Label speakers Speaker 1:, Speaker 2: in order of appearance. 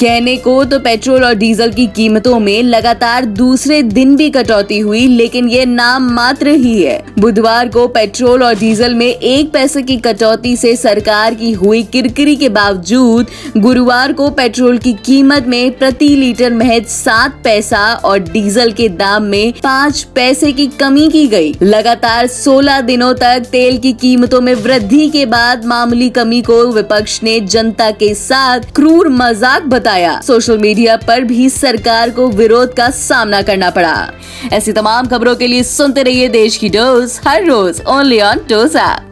Speaker 1: कहने को तो पेट्रोल और डीजल की कीमतों में लगातार दूसरे दिन भी कटौती हुई, लेकिन ये नाम मात्र ही है। बुधवार को पेट्रोल और डीजल में एक पैसे की कटौती से सरकार की हुई किरकिरी के बावजूद, गुरुवार को पेट्रोल की कीमत में प्रति लीटर महज सात पैसा और डीजल के दाम में पाँच पैसे की कमी की गई। लगातार 16 दिनों तक तेल की कीमतों में वृद्धि के बाद मामूली कमी को विपक्ष ने जनता के साथ क्रूर मज़ाक बताया। सोशल मीडिया पर भी सरकार को विरोध का सामना करना पड़ा। ऐसी तमाम खबरों के लिए सुनते रहिए देश की डोज, हर रोज ओनली ऑन डोज ऐप।